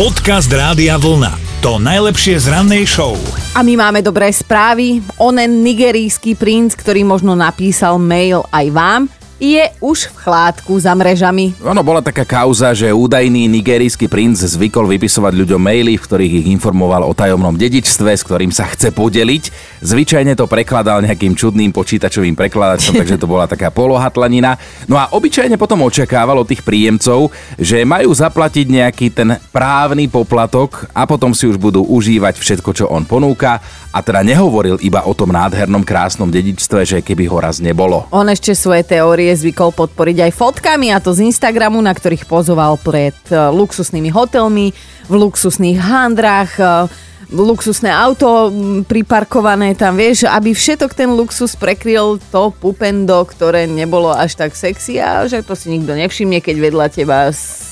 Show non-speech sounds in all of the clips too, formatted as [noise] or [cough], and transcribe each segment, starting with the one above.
Podcast Rádia Vlna. To najlepšie z rannej show. A my máme dobré správy. Onen nigerijský princ, ktorý možno napísal mail aj vám, je už v chládku za mrežami. Ono bola taká kauza, že údajný nigerijský princ zvykol vypisovať ľuďom maily, v ktorých ich informoval o tajomnom dedičstve, s ktorým sa chce podeliť. Zvyčajne to prekladal nejakým čudným počítačovým prekladačom, [laughs] takže to bola taká polohatlanina. No a obyčajne potom očakával od tých príjemcov, že majú zaplatiť nejaký ten právny poplatok a potom si už budú užívať všetko, čo on ponúka. A teda nehovoril iba o tom nádhernom krásnom dedičstve, že keby ho raz nebolo. On ešte svoje teórie zvykol podporiť aj fotkami a to z Instagramu, na ktorých pozoval pred e, luxusnými hotelmi, v luxusných handrách, e, luxusné auto priparkované tam, vieš, aby všetok ten luxus prekryl to pupendo, ktoré nebolo až tak sexy a že to si nikto nevšimne, keď vedľa teba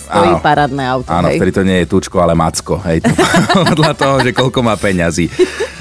stojí Áno. parádne auto. Áno, hej. vtedy to nie je tučko, ale macko. Hej, to, [laughs] podľa toho, že koľko má peňazí.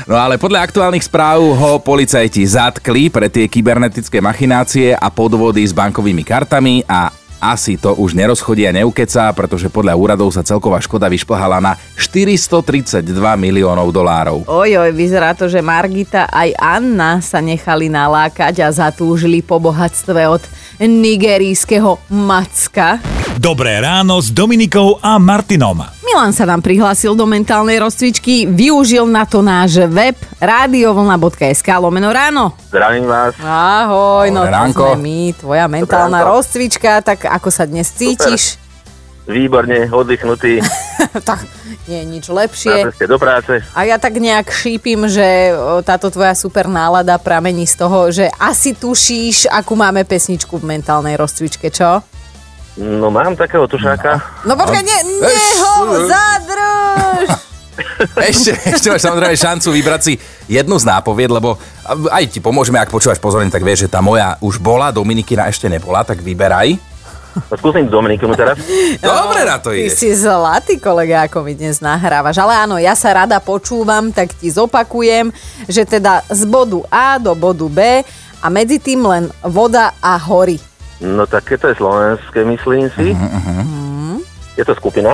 No ale podľa aktuálnych správ ho policajti zatkli pre tie kybernetické machinácie a podvody s bankovými kartami a asi to už nerozchodí a neukecá, pretože podľa úradov sa celková škoda vyšplhala na 432 miliónov dolárov. Oj, oj, vyzerá to, že Margita aj Anna sa nechali nalákať a zatúžili po bohatstve od nigerijského Macka. Dobré ráno s Dominikou a Martinom. Milan sa nám prihlásil do mentálnej rozcvičky, využil na to náš web radiovlna.sk lomeno ráno. Zdravím vás. Ahoj, no Dobré to ránko. sme my, tvoja mentálna ránko. rozcvička, tak ako sa dnes cítiš? Výborne, oddychnutý, [laughs] tak nie je nič na lepšie. ceste do práce. A ja tak nejak šípim, že táto tvoja super nálada pramení z toho, že asi tušíš, akú máme pesničku v mentálnej rozcvičke, čo? No mám takého tušáka. No počkaj, ne, neho zadrž! [laughs] Ešte, ešte máš samozrejme šancu vybrať si jednu z nápovied, lebo aj ti pomôžeme, ak počúvaš pozorne, tak vieš, že tá moja už bola, Dominikina ešte nebola, tak vyberaj. No, skúsim Dominikinu teraz. [laughs] Dobre na to Ty je. si zlatý kolega, ako mi dnes nahrávaš. Ale áno, ja sa rada počúvam, tak ti zopakujem, že teda z bodu A do bodu B a medzi tým len voda a hory. No tak keď to je slovenské, myslím si. Je to skupina.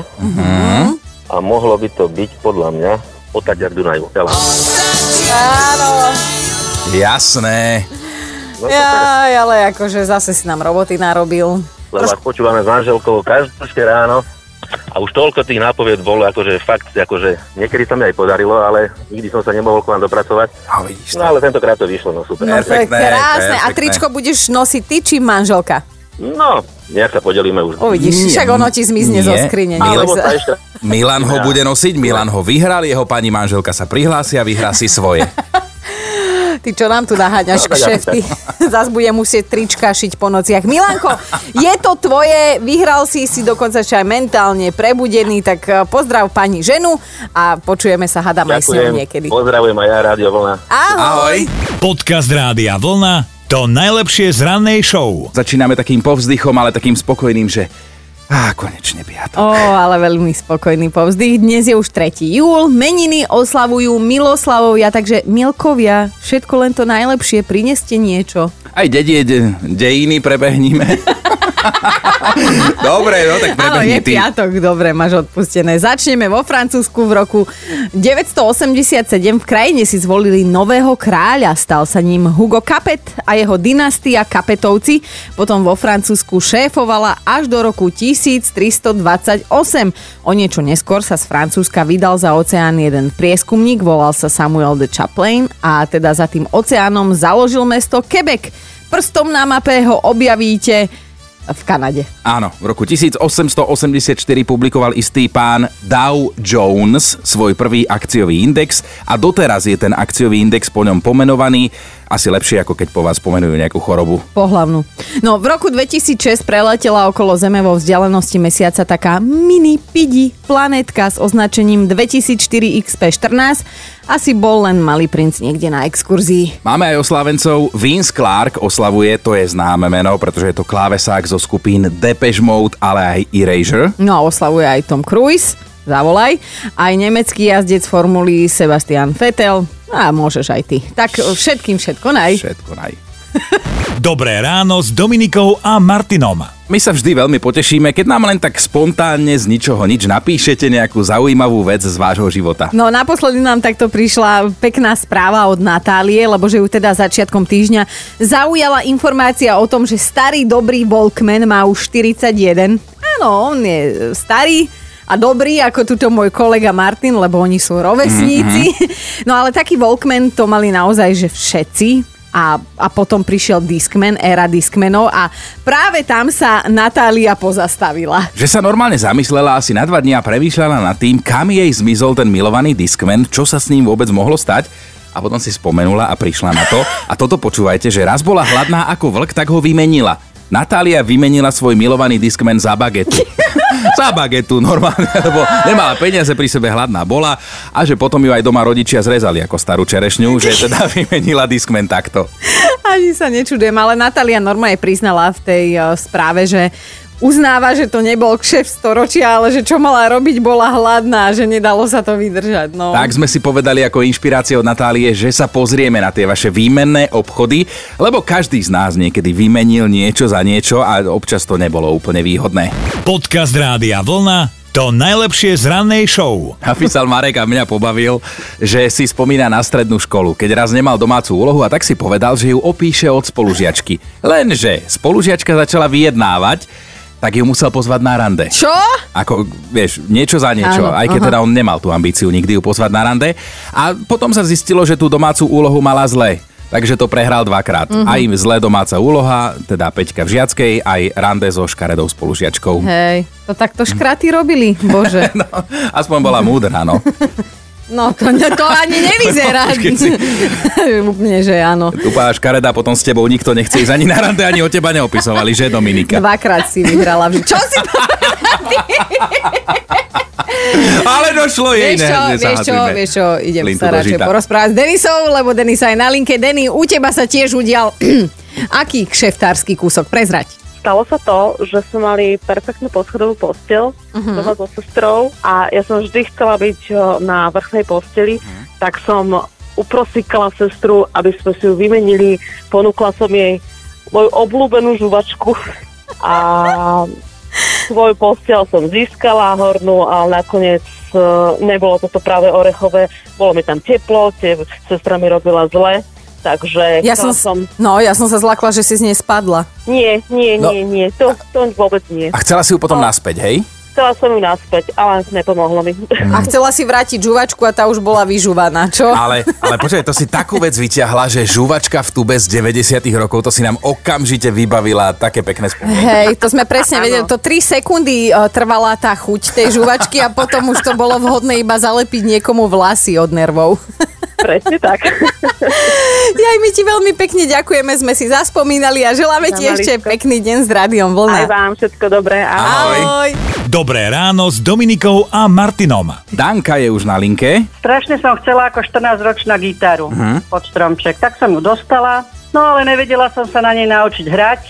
A mohlo by to byť podľa mňa Otaďar Dunaju. Áno. Jasné. No, Ja, ale akože zase si nám roboty narobil. lebo vás počúvame s manželkou každé ráno. A už toľko tých nápovied bolo, akože fakt, akože niekedy sa mi aj podarilo, ale nikdy som sa nemohol k vám dopracovať. A vidíš to. No ale tentokrát to vyšlo, no super. No to je Perfektné, krásne. A tričko budeš nosiť ty či manželka? No, nejak sa podelíme už. Uvidíš, Nie, však ono ti zmizne nie. zo skrine. Neboj sa. Milan ho bude nosiť, Milan ho vyhral, jeho pani manželka sa prihlási a vyhrá si svoje. [laughs] Ty čo nám tu naháňaš No, kšefty? [laughs] Zas bude musieť trička šiť po nociach. Milanko, je to tvoje, vyhral si si dokonca ešte aj mentálne prebudený, tak eh, pozdrav pani ženu a počujeme sa, hadám aj s ňou niekedy. pozdravujem aj ja, Rádio Vlna. Ahoj. Ahoj. Podcast Rádia Vlna. To najlepšie z rannej show. Začíname takým povzdychom, ale takým spokojným, že á, konečne piatok. Ó, ale veľmi spokojný povzdych. Dnes je už 3. júl, meniny oslavujú Miloslavovia, takže Milkovia, všetko len to najlepšie, prineste niečo. Aj dedie, de, dejiny prebehníme. [laughs] Dobre, no tak prebehni je ty. piatok, dobre, máš odpustené. Začneme vo Francúzsku v roku 987. V krajine si zvolili nového kráľa. Stal sa ním Hugo Capet a jeho dynastia Capetovci. Potom vo Francúzsku šéfovala až do roku 1328. O niečo neskôr sa z Francúzska vydal za oceán jeden prieskumník, volal sa Samuel de Chaplain a teda za tým oceánom založil mesto Quebec. Prstom na mape ho objavíte v Kanade. Áno, v roku 1884 publikoval istý pán Dow Jones svoj prvý akciový index a doteraz je ten akciový index po ňom pomenovaný. Asi lepšie, ako keď po vás pomenujú nejakú chorobu. Pohlavnú. No, v roku 2006 preletela okolo Zeme vo vzdialenosti mesiaca taká mini pidi planetka s označením 2004 XP14. Asi bol len malý princ niekde na exkurzii. Máme aj oslávencov. Vince Clark oslavuje, to je známe meno, pretože je to klávesák zo skupín Depeche Mode, ale aj Erasure. No a oslavuje aj Tom Cruise, zavolaj. Aj nemecký jazdec formuly Sebastian Vettel. A môžeš aj ty. Tak všetkým všetko naj. Všetko naj. [laughs] Dobré ráno s Dominikou a Martinom. My sa vždy veľmi potešíme, keď nám len tak spontánne z ničoho nič napíšete nejakú zaujímavú vec z vášho života. No naposledy nám takto prišla pekná správa od Natálie, lebo že ju teda začiatkom týždňa zaujala informácia o tom, že starý dobrý Walkman má už 41. Áno, on je starý, a dobrý, ako tuto môj kolega Martin, lebo oni sú rovesníci. Mm-hmm. [laughs] No ale taký Walkman to mali naozaj, že všetci a, a potom prišiel Discman, éra Discmanov a práve tam sa Natália pozastavila. Že sa normálne zamyslela asi na dva dní a premýšľala nad tým, kam jej zmizol ten milovaný Discman, čo sa s ním vôbec mohlo stať a potom si spomenula a prišla na to. A toto počúvajte, že raz bola hladná ako vlk, tak ho vymenila. Natália vymenila svoj milovaný Discman za bagetu. [laughs] za bagetu normálne, lebo nemala peniaze, pri sebe hladná bola a že potom ju aj doma rodičia zrezali ako starú čerešňu, že [laughs] teda vymenila Discman takto. Ani sa nečudujem, ale Natália normálne priznala v tej uh, správe, že uznáva, že to nebol kšef storočia, ale že čo mala robiť, bola hladná, že nedalo sa to vydržať. No. Tak sme si povedali ako inšpirácia od Natálie, že sa pozrieme na tie vaše výmenné obchody, lebo každý z nás niekedy vymenil niečo za niečo a občas to nebolo úplne výhodné. Podcast Rádia Vlna to najlepšie z rannej show. Napísal Marek a mňa pobavil, že si spomína na strednú školu, keď raz nemal domácu úlohu a tak si povedal, že ju opíše od spolužiačky. Lenže spolužiačka začala vyjednávať, tak ju musel pozvať na rande. Čo? Ako, vieš, niečo za niečo, Áno, aj keď aha. teda on nemal tú ambíciu nikdy ju pozvať na rande. A potom sa zistilo, že tú domácu úlohu mala zle. Takže to prehral dvakrát. Uh-huh. Aj zlé domáca úloha, teda Peťka v žiackej, aj rande so škaredou spolužiačkou. Hej, to takto škraty robili, bože. [laughs] No, aspoň bola múdra, no. [laughs] No to, to ani nevyzerá. [laughs] [laughs] Úplne, že áno. Tupá škareda, potom s tebou nikto nechce ísť ani na rande, ani o teba neopisovali, že Dominika? Dvakrát si vyhrala. Čo si [laughs] Ale došlo jej, Vieš čo, vieš čo, vieš čo, idem sa radšej porozprávať s Denisou, lebo Denisa je na linke. Deni, u teba sa tiež udial [clears throat] aký kšeftársky kúsok? Prezrať. Stalo sa to, že sme mali perfektnú poschodovú posteľ uh-huh. doma so sestrou a ja som vždy chcela byť o, na vrchnej posteli, uh-huh. tak som uprosikala sestru, aby sme si ju vymenili, ponúkla som jej moju obľúbenú žuvačku a svoju posteľ som získala hornú, ale nakoniec e, nebolo toto práve orechové, bolo mi tam teplo, tie sestra mi robila zle, takže Ja som, som... no, ja som sa zlakla, že si z nej spadla. Nie, nie, No. nie, nie, to, to vôbec nie. A chcela si ju potom No. naspäť, hej? Chcela som ju naspäť, ale nepomohlo mi. A [laughs] chcela si vrátiť žuvačku a tá už bola vyžuvaná, čo? Ale, ale počkaj, to si takú vec vyťahla, že žuvačka v tube z 90 rokov, to si nám okamžite vybavila také pekné spomienky. Hej, to sme presne vedeli. To 3 sekundy uh, trvala tá chuť tej žuvačky a potom už to bolo vhodné iba zalepiť niekomu vlasy od nervov. Presne tak. [laughs] Jaj, my ti veľmi pekne ďakujeme, sme si zaspomínali a želáme ti ešte pekný deň s Rádiom Aj Vlna. vám všetko dobré. Ahoj. Ahoj. Dobré ráno s Dominikou a Martinom. Danka je už na linke. Strašne som chcela ako 14-ročná gitaru uh-huh. pod stromček. Tak som ju dostala, no ale nevedela som sa na nej naučiť hrať.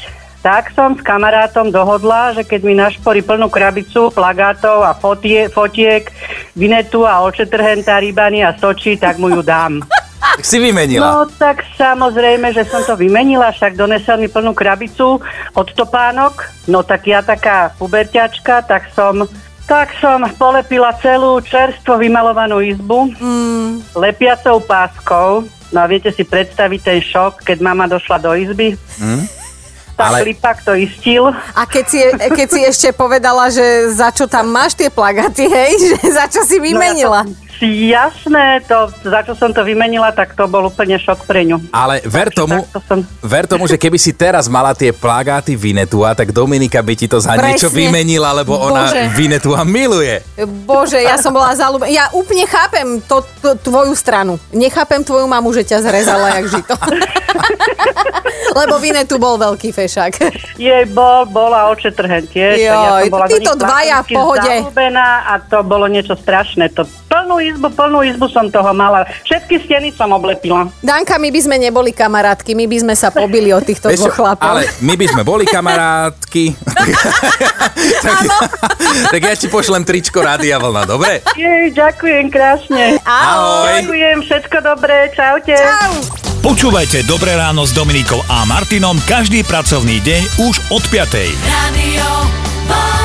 Tak som s kamarátom dohodla, že keď mi našporí plnú krabicu plagátov a fotie, fotiek, vinetu a očetrhentá rybany a soči, tak mu ju dám. [laughs] Tak si vymenila. No tak samozrejme, že som to vymenila, však donesel mi plnú krabicu od topánok. No tak ja taká puberťačka, tak som, tak som polepila celú čerstvo vymalovanú izbu mm. lepiacou páskou. No a viete si predstaviť ten šok, keď mama došla do izby. Mm. Tak Ale- Ale... Lipak to istil. A keď si, keď si ešte povedala, že za čo tam máš tie plagaty, hej, [laughs] že za čo si vymenila. No ja to, jasné, to, za čo som to vymenila, tak to bol úplne šok pre ňu. Ale ver tomu, som- ver tomu, že keby si teraz mala tie plagáty Vinetua, tak Dominika by ti to za Presne. niečo vymenila, lebo ona Bože. Vinetua miluje. Bože, ja som bola zalúbená. Ja úplne chápem to, to, tvoju stranu. Nechápem tvoju mamu, že ťa zrezala jak žito. [laughs] Lebo Vine tu bol veľký fešák. Jej bol, bola očetrhen tiež. tak Joj, som bola títo dvaja v pohode. A to bolo niečo strašné. To plnú izbu, plnú izbu som toho mala. Všetky steny som oblepila. Danka, my by sme neboli kamarátky, my by sme sa pobili o týchto Vieš dvoch chlapov. ale my by sme boli kamarátky. [laughs] tak, [laughs] tak ja ti pošlem tričko Rádia Vlna, dobre? Jej, ďakujem krásne. Ahoj. Ďakujem, všetko dobré, čaute. Čau. Počúvajte Dobré ráno s Dominikou a Martinom každý pracovný deň už od 5. Radio.